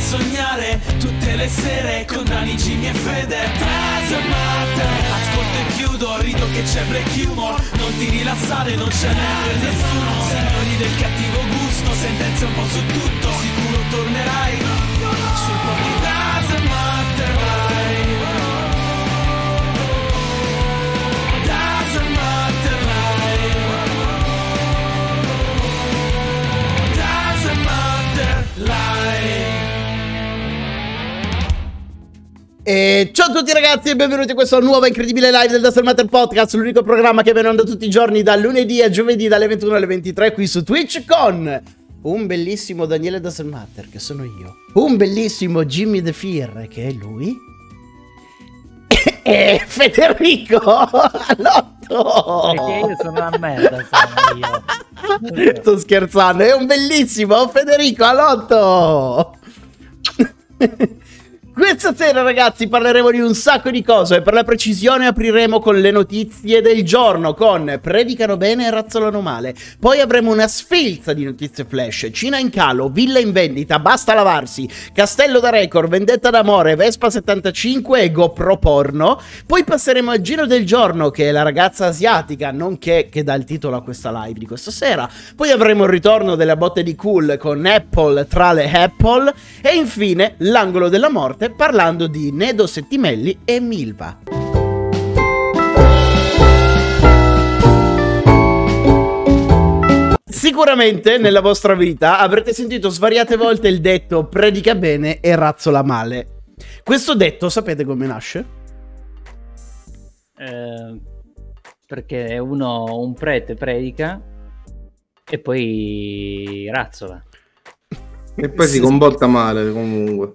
sognare tutte le sere con Dani, Jimmy e Fede. Doesn't matter Ascolto e chiudo, rido che c'è black humor. Non ti rilassare, non c'è neanche nessuno. Signori del cattivo gusto, sentenze un po' su tutto. Sicuro tornerai Sul pochi E ciao a tutti ragazzi e benvenuti a questa nuova incredibile live del Duster Matter Podcast, l'unico programma che viene onda tutti i giorni dal lunedì a giovedì dalle 21 alle 23 qui su Twitch con un bellissimo Daniele Duster Matter che sono io, un bellissimo Jimmy The Fear che è lui e Federico Allotto Perché io sono una merda, sono io. Sto scherzando, è un bellissimo Federico Alotto. Questa sera ragazzi parleremo di un sacco di cose e per la precisione apriremo con le notizie del giorno con Predicano bene e razzolano male. Poi avremo una sfilza di notizie flash, Cina in calo, villa in vendita, basta lavarsi, castello da record, vendetta d'amore, Vespa 75 e GoPro porno. Poi passeremo al giro del giorno che è la ragazza asiatica, nonché che dà il titolo a questa live di questa sera. Poi avremo il ritorno della botte di cool con Apple tra le Apple e infine l'angolo della morte parlando di Nedo Settimelli e Milva. Sicuramente nella vostra vita avrete sentito svariate volte il detto predica bene e razzola male. Questo detto sapete come nasce? Eh, perché uno, un prete predica e poi razzola. E poi si comporta male comunque.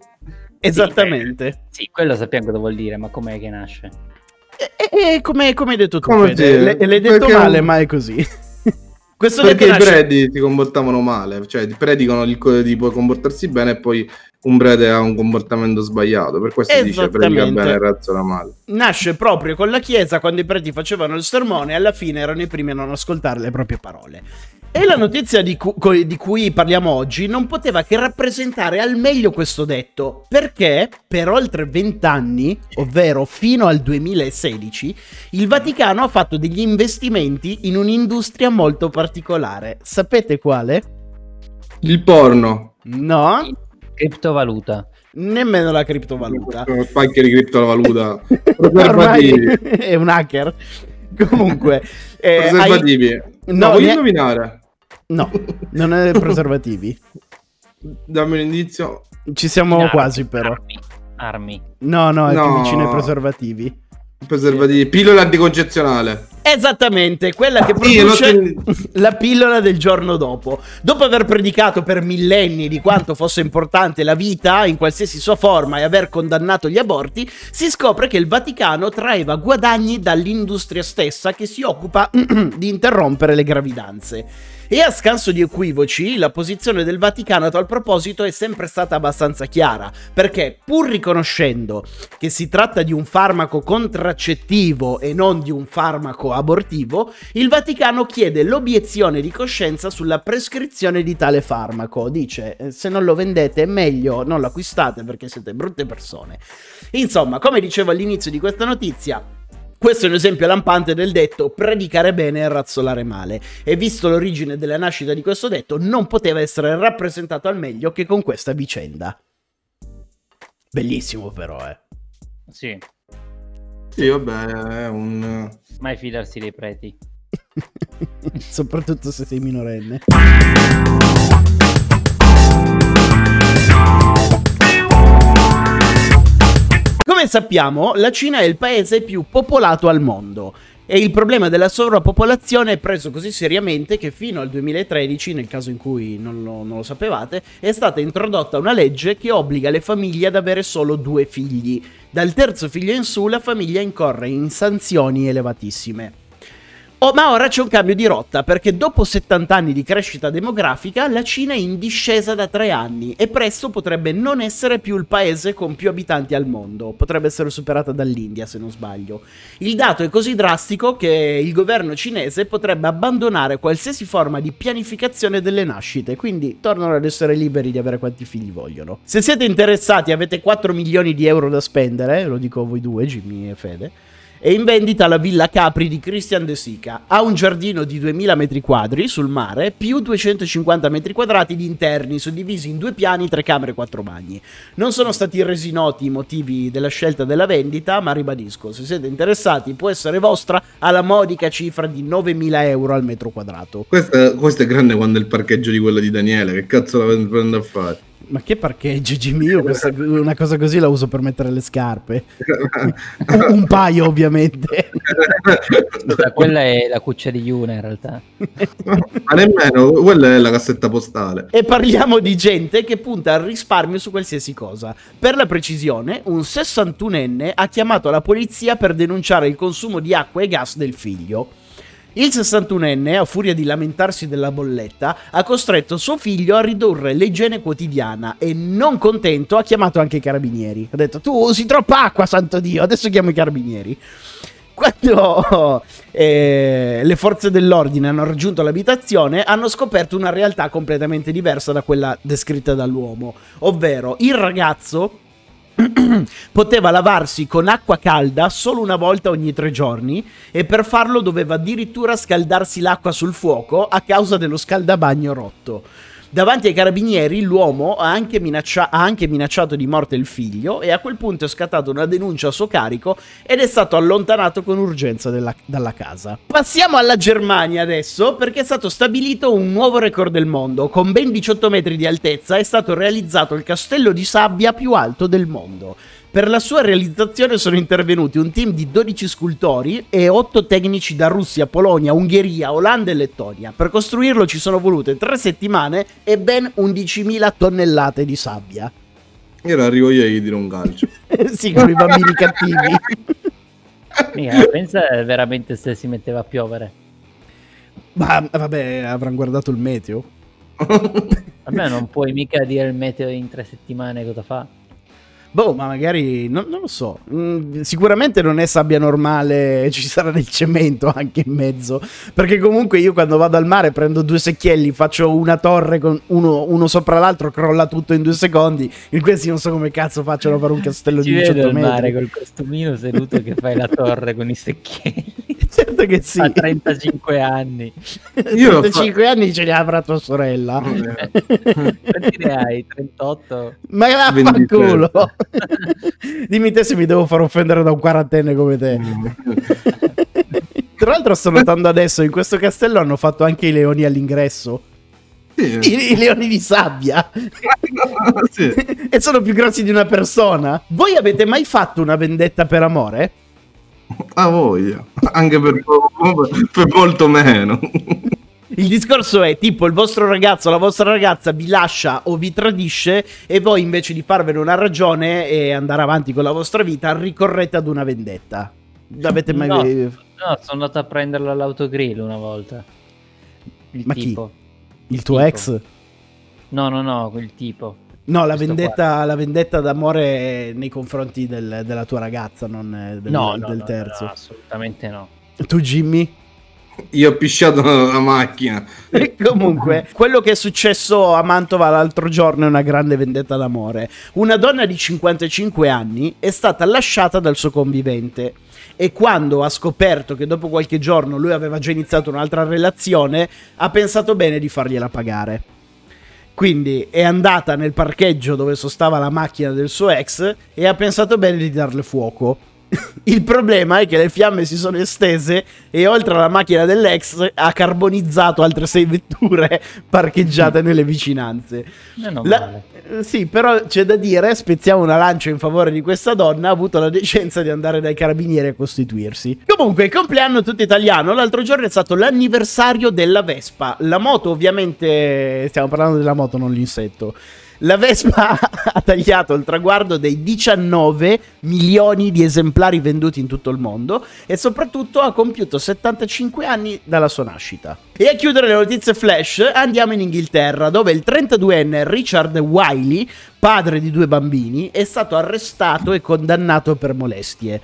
Esattamente. Sì, quello sappiamo cosa vuol dire, ma com'è che nasce? E, e come, come hai detto tu, Come Fede, l'hai detto perché- male, ma è così. Questo Perché i preti si comportavano male, cioè ti predicano il co- di comportarsi bene e poi un prete ha un comportamento sbagliato. Per questo si dice predica bene e razzola male. nasce proprio con la Chiesa quando i preti facevano il sermone e alla fine erano i primi a non ascoltare le proprie parole. E la notizia di, cu- di cui parliamo oggi non poteva che rappresentare al meglio questo detto, perché per oltre 20 anni, ovvero fino al 2016, il Vaticano ha fatto degli investimenti in un'industria molto particolare. Sapete quale? Il porno. No, Criptovaluta. nemmeno la criptovaluta. Spacchi di criptovaluta. Ormai è un hacker. Comunque, eh, hai-. No, No, voglio ne- indovinare. No, non è preservativi. Dammi un indizio. Ci siamo Armi, quasi, però. Armi. Armi. No, no, è più No. vicino ai preservativi. Preservativi. Pillola anticoncezionale. Esattamente, quella che Sì, produce l'ho la pillola del giorno dopo. Dopo aver predicato per millenni di quanto fosse importante la vita in qualsiasi sua forma e aver condannato gli aborti, si scopre che il Vaticano traeva guadagni dall'industria stessa che si occupa di interrompere le gravidanze. E a scanso di equivoci, la posizione del Vaticano a tal proposito è sempre stata abbastanza chiara, perché pur riconoscendo che si tratta di un farmaco contraccettivo e non di un farmaco abortivo, il Vaticano chiede l'obiezione di coscienza sulla prescrizione di tale farmaco. Dice, eh, se non lo vendete è meglio non lo acquistate perché siete brutte persone. Insomma, come dicevo all'inizio di questa notizia, questo è un esempio lampante del detto predicare bene e razzolare male. E visto l'origine della nascita di questo detto, non poteva essere rappresentato al meglio che con questa vicenda. Bellissimo però, eh. Sì, Sì, vabbè, è un... mai fidarsi dei preti. Soprattutto se sei minorenne. Come sappiamo, la Cina è il paese più popolato al mondo e il problema della sovrappopolazione è preso così seriamente che fino al 2013, nel caso in cui non lo, non lo sapevate, è stata introdotta una legge che obbliga le famiglie ad avere solo due figli. Dal terzo figlio in su la famiglia incorre in sanzioni elevatissime. Oh, ma ora c'è un cambio di rotta perché dopo 70 anni di crescita demografica la Cina è in discesa da 3 anni e presto potrebbe non essere più il paese con più abitanti al mondo, potrebbe essere superata dall'India se non sbaglio. Il dato è così drastico che il governo cinese potrebbe abbandonare qualsiasi forma di pianificazione delle nascite, quindi tornano ad essere liberi di avere quanti figli vogliono. Se siete interessati avete 4 milioni di euro da spendere, lo dico a voi due, Jimmy e Fede è in vendita la villa Capri di Christian De Sica. Ha un giardino di 2000 metri quadri sul mare, più 250 metri quadrati di interni, suddivisi in due piani, tre camere e quattro bagni. Non sono stati resi noti i motivi della scelta della vendita, ma ribadisco, se siete interessati può essere vostra alla modica cifra di 9000 euro al metro quadrato. Questo, questo è grande quando è il parcheggio di quello di Daniele, che cazzo la prende a fare? Ma che parcheggio, Jimmy? Questa, una cosa così la uso per mettere le scarpe. Un paio, ovviamente. Scusa, quella è la cuccia di Yuna, in realtà. Ma nemmeno, quella è la cassetta postale. E parliamo di gente che punta al risparmio su qualsiasi cosa. Per la precisione, un 61enne ha chiamato la polizia per denunciare il consumo di acqua e gas del figlio. Il 61enne, a furia di lamentarsi della bolletta, ha costretto suo figlio a ridurre l'igiene quotidiana e non contento ha chiamato anche i carabinieri. Ha detto tu usi troppa acqua, santo Dio, adesso chiamo i carabinieri. Quando eh, le forze dell'ordine hanno raggiunto l'abitazione, hanno scoperto una realtà completamente diversa da quella descritta dall'uomo, ovvero il ragazzo poteva lavarsi con acqua calda solo una volta ogni tre giorni e per farlo doveva addirittura scaldarsi l'acqua sul fuoco a causa dello scaldabagno rotto. Davanti ai carabinieri l'uomo ha anche, minaccia- ha anche, minacciato di morte il figlio e a quel punto è scattata una denuncia a suo carico ed è stato allontanato con urgenza della- dalla casa. Passiamo alla Germania adesso perché è stato stabilito un nuovo record del mondo. Con ben 18 metri di altezza è stato realizzato il castello di sabbia più alto del mondo. Per la sua realizzazione sono intervenuti un team di 12 scultori e 8 tecnici da Russia, Polonia, Ungheria, Olanda e Lettonia. Per costruirlo ci sono volute 3 settimane e ben 11.000 tonnellate di sabbia. Io arrivo io a gli dire un calcio. sì, con i bambini cattivi. Mica, pensa veramente se si metteva a piovere. Ma vabbè, avranno guardato il meteo. Vabbè, non puoi mica dire il meteo in tre settimane cosa fa. Boh, ma magari non, non lo so. Mm, sicuramente non è sabbia normale, ci sarà del cemento anche in mezzo. Perché comunque io quando vado al mare prendo due secchielli, faccio una torre con uno, uno sopra l'altro, crolla tutto in due secondi. In questi non so come cazzo facciano per un castello Ci di 18 vedo al metri. mare col costumino seduto che fai la torre con i secchielli. Certo che sì. A 35 anni. Io l'ho 35 anni ce li avrà tua sorella. Quanti ne hai? 38? Ma vaffanculo. Dimmi te se mi devo far offendere da un quarantenne come te. Tra l'altro sto notando adesso, in questo castello hanno fatto anche i leoni all'ingresso. Sì. I, i leoni di sabbia. Sì. e sono più grossi di una persona. Voi avete mai fatto una vendetta per amore? A voglia. Anche per, per molto meno. Il discorso è tipo il vostro ragazzo la vostra ragazza vi lascia o vi tradisce e voi invece di farvene una ragione e andare avanti con la vostra vita ricorrete ad una vendetta. L'avete mai No, no, sono andato a prenderlo all'autogrill una volta. Il Ma chi? tipo. Il tuo tipo. ex? No, no, no, quel tipo. No, la vendetta, la vendetta d'amore nei confronti del- della tua ragazza, non eh, del, no, no, del no, terzo. no, assolutamente no. Tu, Jimmy? Io ho pisciato la macchina. E Comunque, quello che è successo a Mantova l'altro giorno è una grande vendetta d'amore. Una donna di 55 anni è stata lasciata dal suo convivente e quando ha scoperto che dopo qualche giorno lui aveva già iniziato un'altra relazione, ha pensato bene di fargliela pagare. Quindi è andata nel parcheggio dove sostava la macchina del suo ex e ha pensato bene di darle fuoco. Il problema è che le fiamme si sono estese e oltre alla macchina dell'ex ha carbonizzato altre sei vetture parcheggiate nelle vicinanze. Meno La- male. eh, sì, però c'è da dire, spezziamo una lancia in favore di questa donna, ha avuto la decenza di andare dai carabinieri a costituirsi. Comunque, compleanno tutto italiano, l'altro giorno è stato l'anniversario della Vespa. La moto, ovviamente, stiamo parlando della moto, non l'insetto. La Vespa ha tagliato il traguardo dei 19 milioni di esemplari venduti in tutto il mondo e soprattutto ha compiuto 75 anni dalla sua nascita. E a chiudere le notizie flash andiamo in Inghilterra dove il 32enne Richard Wiley, padre di due bambini, è stato arrestato e condannato per molestie.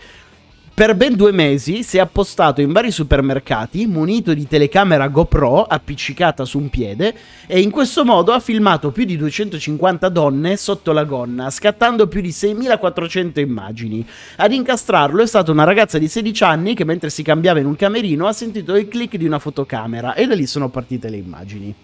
Per ben due mesi si è appostato in vari supermercati munito di telecamera GoPro appiccicata su un piede e in questo modo ha filmato più di 250 donne sotto la gonna, scattando più di 6400 immagini. Ad incastrarlo è stata una ragazza di 16 anni che mentre si cambiava in un camerino ha sentito il click di una fotocamera e da lì sono partite le immagini.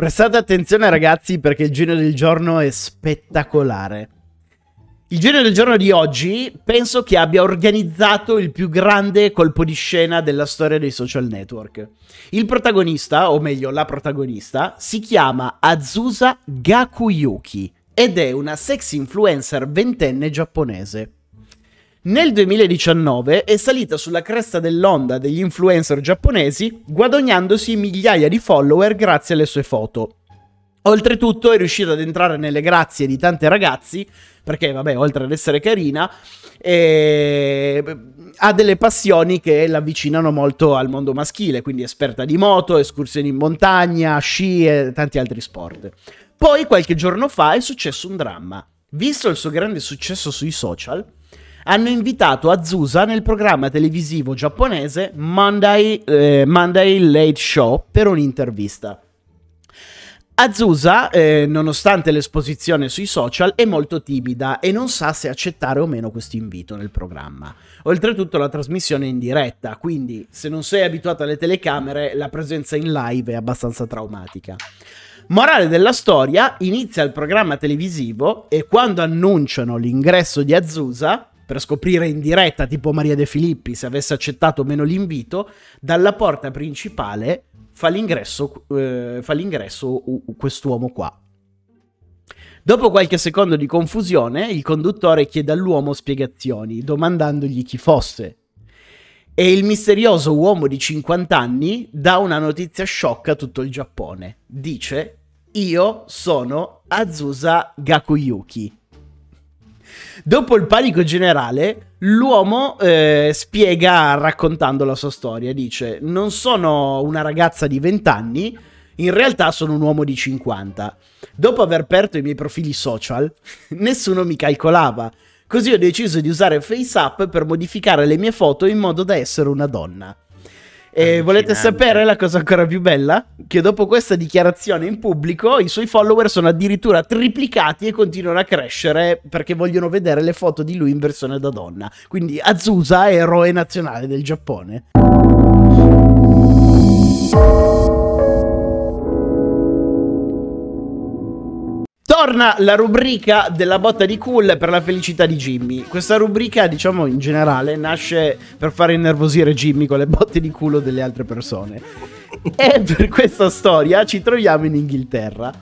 Prestate attenzione ragazzi perché il genio del giorno è spettacolare. Il genio del giorno di oggi penso che abbia organizzato il più grande colpo di scena della storia dei social network. Il protagonista, o meglio la protagonista, si chiama Azusa Gakuyuki ed è una sex influencer ventenne giapponese. Nel 2019 è salita sulla cresta dell'onda degli influencer giapponesi, guadagnandosi migliaia di follower grazie alle sue foto. Oltretutto è riuscita ad entrare nelle grazie di tanti ragazzi, perché vabbè, oltre ad essere carina, eh, ha delle passioni che l'avvicinano molto al mondo maschile, quindi esperta di moto, escursioni in montagna, sci e tanti altri sport. Poi qualche giorno fa è successo un dramma. Visto il suo grande successo sui social, hanno invitato Azusa nel programma televisivo giapponese Monday, eh, Monday Late Show per un'intervista. Azusa, eh, nonostante l'esposizione sui social, è molto timida e non sa se accettare o meno questo invito nel programma. Oltretutto la trasmissione è in diretta, quindi se non sei abituato alle telecamere, la presenza in live è abbastanza traumatica. Morale della storia, inizia il programma televisivo e quando annunciano l'ingresso di Azusa, per scoprire in diretta, tipo Maria De Filippi, se avesse accettato o meno l'invito, dalla porta principale fa l'ingresso, eh, fa l'ingresso quest'uomo qua. Dopo qualche secondo di confusione, il conduttore chiede all'uomo spiegazioni, domandandogli chi fosse. E il misterioso uomo di 50 anni dà una notizia shock a tutto il Giappone. Dice: Io sono Azusa Gakuyuki Dopo il panico generale, l'uomo eh, spiega raccontando la sua storia. Dice: Non sono una ragazza di 20 anni, in realtà sono un uomo di 50. Dopo aver aperto i miei profili social, nessuno mi calcolava. Così ho deciso di usare FaceApp per modificare le mie foto in modo da essere una donna. E volete sapere la cosa ancora più bella? Che dopo questa dichiarazione in pubblico i suoi follower sono addirittura triplicati e continuano a crescere perché vogliono vedere le foto di lui in versione da donna. Quindi Azusa è eroe nazionale del Giappone. Torna la rubrica della botta di cool per la felicità di Jimmy. Questa rubrica, diciamo in generale, nasce per far innervosire Jimmy con le botte di culo delle altre persone. E per questa storia ci troviamo in Inghilterra.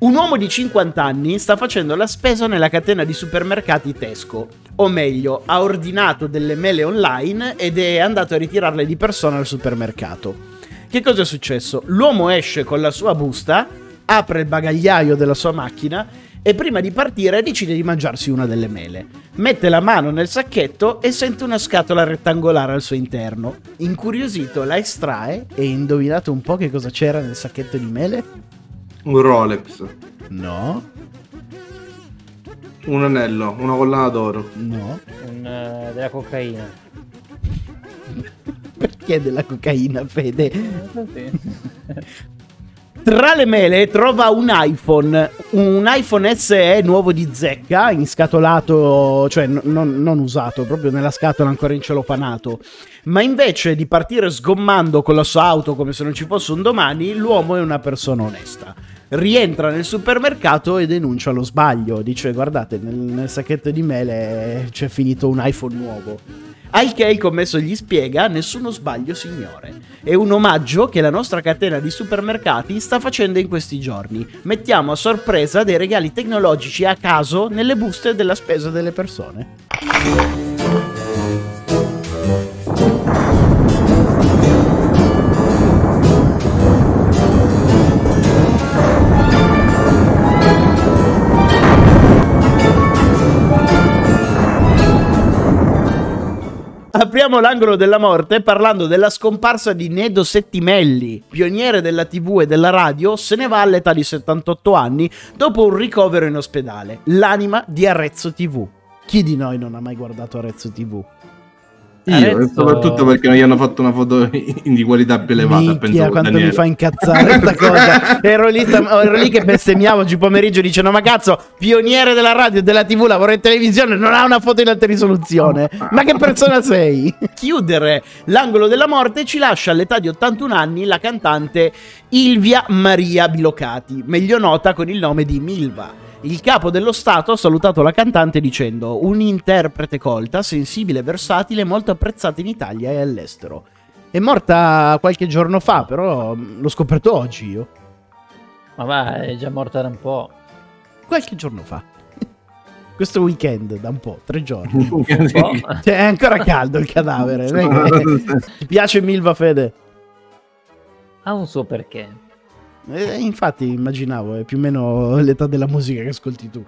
Un uomo di 50 anni sta facendo la spesa nella catena di supermercati Tesco. O meglio, ha ordinato delle mele online ed è andato a ritirarle di persona al supermercato. Che cosa è successo? L'uomo esce con la sua busta apre il bagagliaio della sua macchina e prima di partire decide di mangiarsi una delle mele. Mette la mano nel sacchetto e sente una scatola rettangolare al suo interno. Incuriosito la estrae e indovinate un po' che cosa c'era nel sacchetto di mele? Un Rolex. No. Un anello, una collana d'oro. No. Un, uh, della cocaina. Perché della cocaina, Fede? Tra le mele trova un iPhone, un iPhone SE nuovo di zecca, inscatolato, cioè n- non, non usato, proprio nella scatola ancora incelofanato. Ma invece di partire sgommando con la sua auto come se non ci fosse un domani, l'uomo è una persona onesta. Rientra nel supermercato e denuncia lo sbaglio. Dice: Guardate, nel, nel sacchetto di mele c'è finito un iPhone nuovo. Al che il commesso gli spiega: Nessuno sbaglio, signore. È un omaggio che la nostra catena di supermercati sta facendo in questi giorni. Mettiamo a sorpresa dei regali tecnologici a caso nelle buste della spesa delle persone. Apriamo l'angolo della morte parlando della scomparsa di Nedo Settimelli, pioniere della TV e della radio, se ne va all'età di 78 anni dopo un ricovero in ospedale. L'anima di Arezzo TV. Chi di noi non ha mai guardato Arezzo TV? Io, Arezzo- soprattutto perché non gli hanno fatto una foto in- di qualità più elevata. Minchia, pensavo quanto Daniele. mi fa incazzare questa cosa. ero, lì, ero lì che bestemmiavo oggi pomeriggio dicendo ma cazzo, pioniere della radio e della tv, lavora in televisione, non ha una foto in alta risoluzione. Ma che persona sei? Chiudere l'angolo della morte ci lascia all'età di 81 anni la cantante Ilvia Maria Bilocati, meglio nota con il nome di Milva. Il capo dello Stato ha salutato la cantante dicendo un'interprete colta, sensibile, versatile, molto apprezzata in Italia e all'estero. È morta qualche giorno fa, però mh, l'ho scoperto oggi io. Ma va, è già morta da un po'. Qualche giorno fa. Questo weekend, da un po', tre giorni. Un po'. Cioè, è ancora caldo il cadavere. Ti piace Milva Fede? ha un suo perché. Eh, infatti immaginavo, è più o meno l'età della musica che ascolti tu.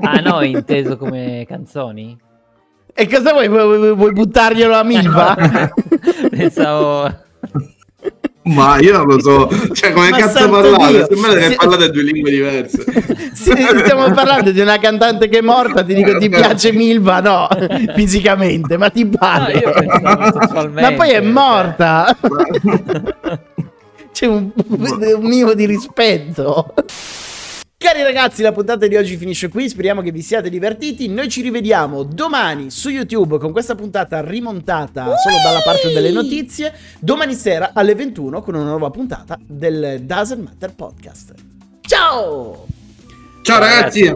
Ah no, inteso come canzoni? E cosa vuoi? Vuoi, vuoi- buttarglielo a Milva? Pensavo... Ma io non lo so, cioè come Ma cazzo parlate? Dio. Sembra che Sì. parlate due lingue diverse. Sì, stiamo parlando di una cantante che è morta, ti dico ti piace Milva? No, fisicamente, ma ti No, pensavo sessualmente. ma poi è morta. C'è un, un minimo di rispetto. Cari ragazzi, la puntata di oggi finisce qui. Speriamo che vi siate divertiti. Noi ci rivediamo domani su YouTube con questa puntata rimontata solo dalla parte delle notizie. Domani sera alle 21 con una nuova puntata del Doesn't Matter Podcast. Ciao! Ciao ragazzi!